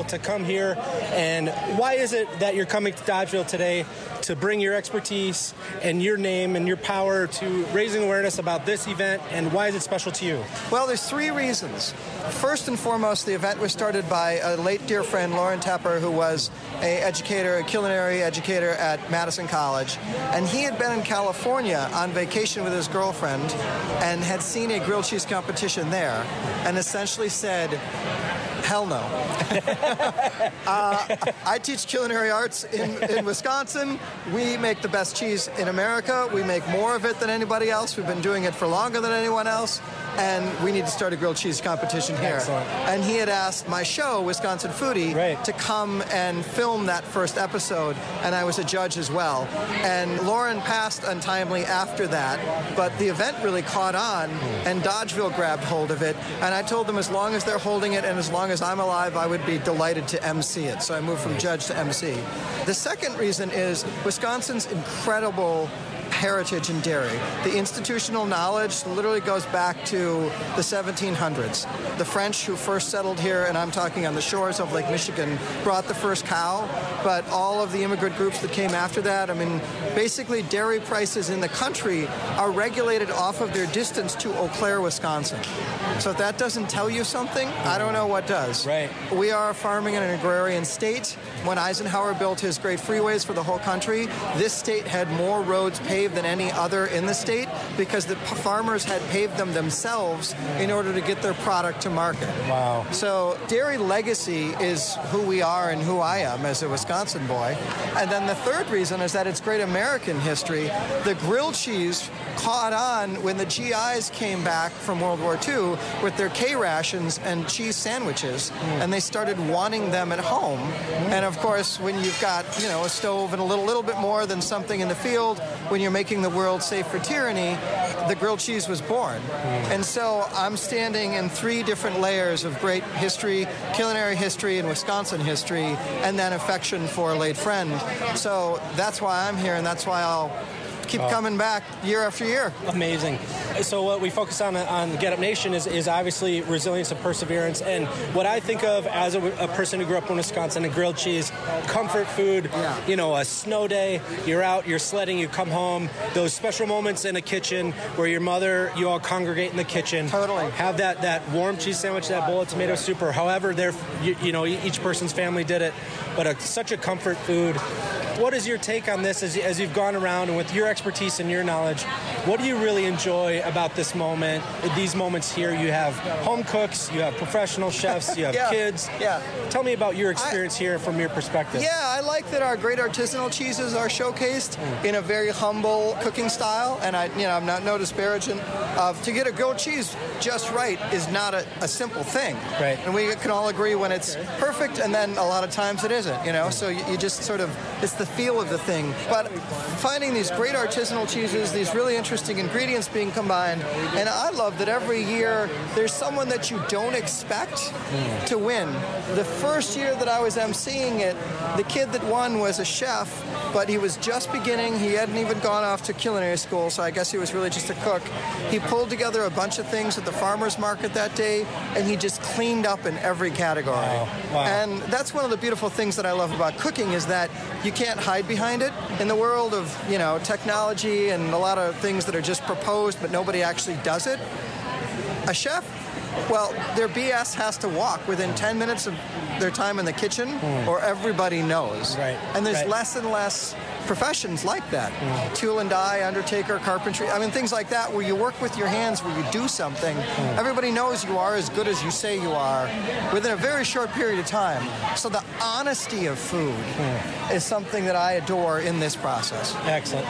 Dodgeville to come here, and why is it that you're coming to Dodgeville today to bring your expertise and your name and your power to raising awareness about this event, and why is it special to you? Well, there's three reasons. First and foremost, the event was started by a late dear friend, Lauren Tepper, who was a educator, a culinary educator at Madison College, and he had been in California on vacation with his girlfriend and had seen a grilled cheese competition there, and essentially said, Hell no. uh, I teach culinary arts in, in Wisconsin. We make the best cheese in America. We make more of it than anybody else. We've been doing it for longer than anyone else. And we need to start a grilled cheese competition here. Excellent. And he had asked my show, Wisconsin Foodie, Right. to come and film that first episode. And I was a judge as well. And Lauren passed untimely after that. But the event really caught on, and Dodgeville grabbed hold of it. And I told them as long as they're holding it and as long as I'm alive, I would be delighted to MC it. So I moved from judge to MC. The second reason is Wisconsin's incredible heritage in dairy. The institutional knowledge literally goes back to the 1700s. The French who first settled here, and I'm talking on the shores of Lake Michigan, brought the first cow, but all of the immigrant groups that came after that, I mean, basically dairy prices in the country are regulated off of their distance to Eau Claire, Wisconsin. So if that doesn't tell you something, I don't know what does. Right. We are farming and an agrarian state. When Eisenhower built his great freeways for the whole country, this state had more roads paved than any other in the state because the farmers had paved them themselves in order to get their product to market. Wow. So dairy legacy is who we are and who I am as a Wisconsin boy. And then the third reason is that it's great American history. The grilled cheese caught on when the GIs came back from World War II with their K rations and cheese sandwiches, hmm. and they started wanting them at home. Hmm. And of course, when you've got you know a stove and a little little bit more than something in the field, when you're making the world safe for tyranny, the grilled cheese was born. Hmm. And so I'm standing in three different layers of great history, culinary history, and Wisconsin history, and then affection for a late friend. So that's why I'm here, and that's why I'll keep coming back year after year. Amazing. So what we focus on on Get Up Nation is, is obviously resilience and perseverance. And what I think of as a, a person who grew up in Wisconsin, and grilled cheese, comfort food. Yeah. You know, a snow day, you're out, you're sledding, you come home. Those special moments in a kitchen where your mother, you all congregate in the kitchen. Totally. Have that that warm cheese sandwich, that bowl of tomato soup, or however their you, you know each person's family did it. But a, such a comfort food. What is your take on this as, as you've gone around and with your expertise and your knowledge? What do you really enjoy about this moment? These moments here, you have home cooks, you have professional chefs, you have Yeah, kids. yeah. Tell me about your experience here from your perspective. Yeah, I like that our great artisanal cheeses are showcased hmm. in a very humble cooking style, and I, you know, I'm not no disparaging. of to get a grilled cheese just right is not a, a simple thing. Right. And we can all agree when it's perfect, and then a lot of times it isn't. You know, so you, you just sort of it's the feel of the thing. But finding these great artisanal cheeses, these really interesting ingredients being combined, and I love that every year there's someone that you don't expect mm. to win. The first year that I was emceeing it, the kid that won was a chef, but he was just beginning. He hadn't even gone off to culinary school, so I guess he was really just a cook. He pulled together a bunch of things at the farmer's market that day, and he just cleaned up in every category. Wow. Wow. And that's one of the beautiful things that I love about cooking is that you can't hide behind it. In the world of, you know, technology and a lot of things that are just proposed but nobody actually does it, a chef, well, their BS has to walk within 10 minutes of their time in the kitchen hmm. or everybody knows. Right, And there's right. less and less professions like that. Tool and die, undertaker, carpentry. I mean, things like that where you work with your hands, where you do something. Everybody knows you are as good as you say you are within a very short period of time. So the honesty of food is something that I adore in this process. Excellent.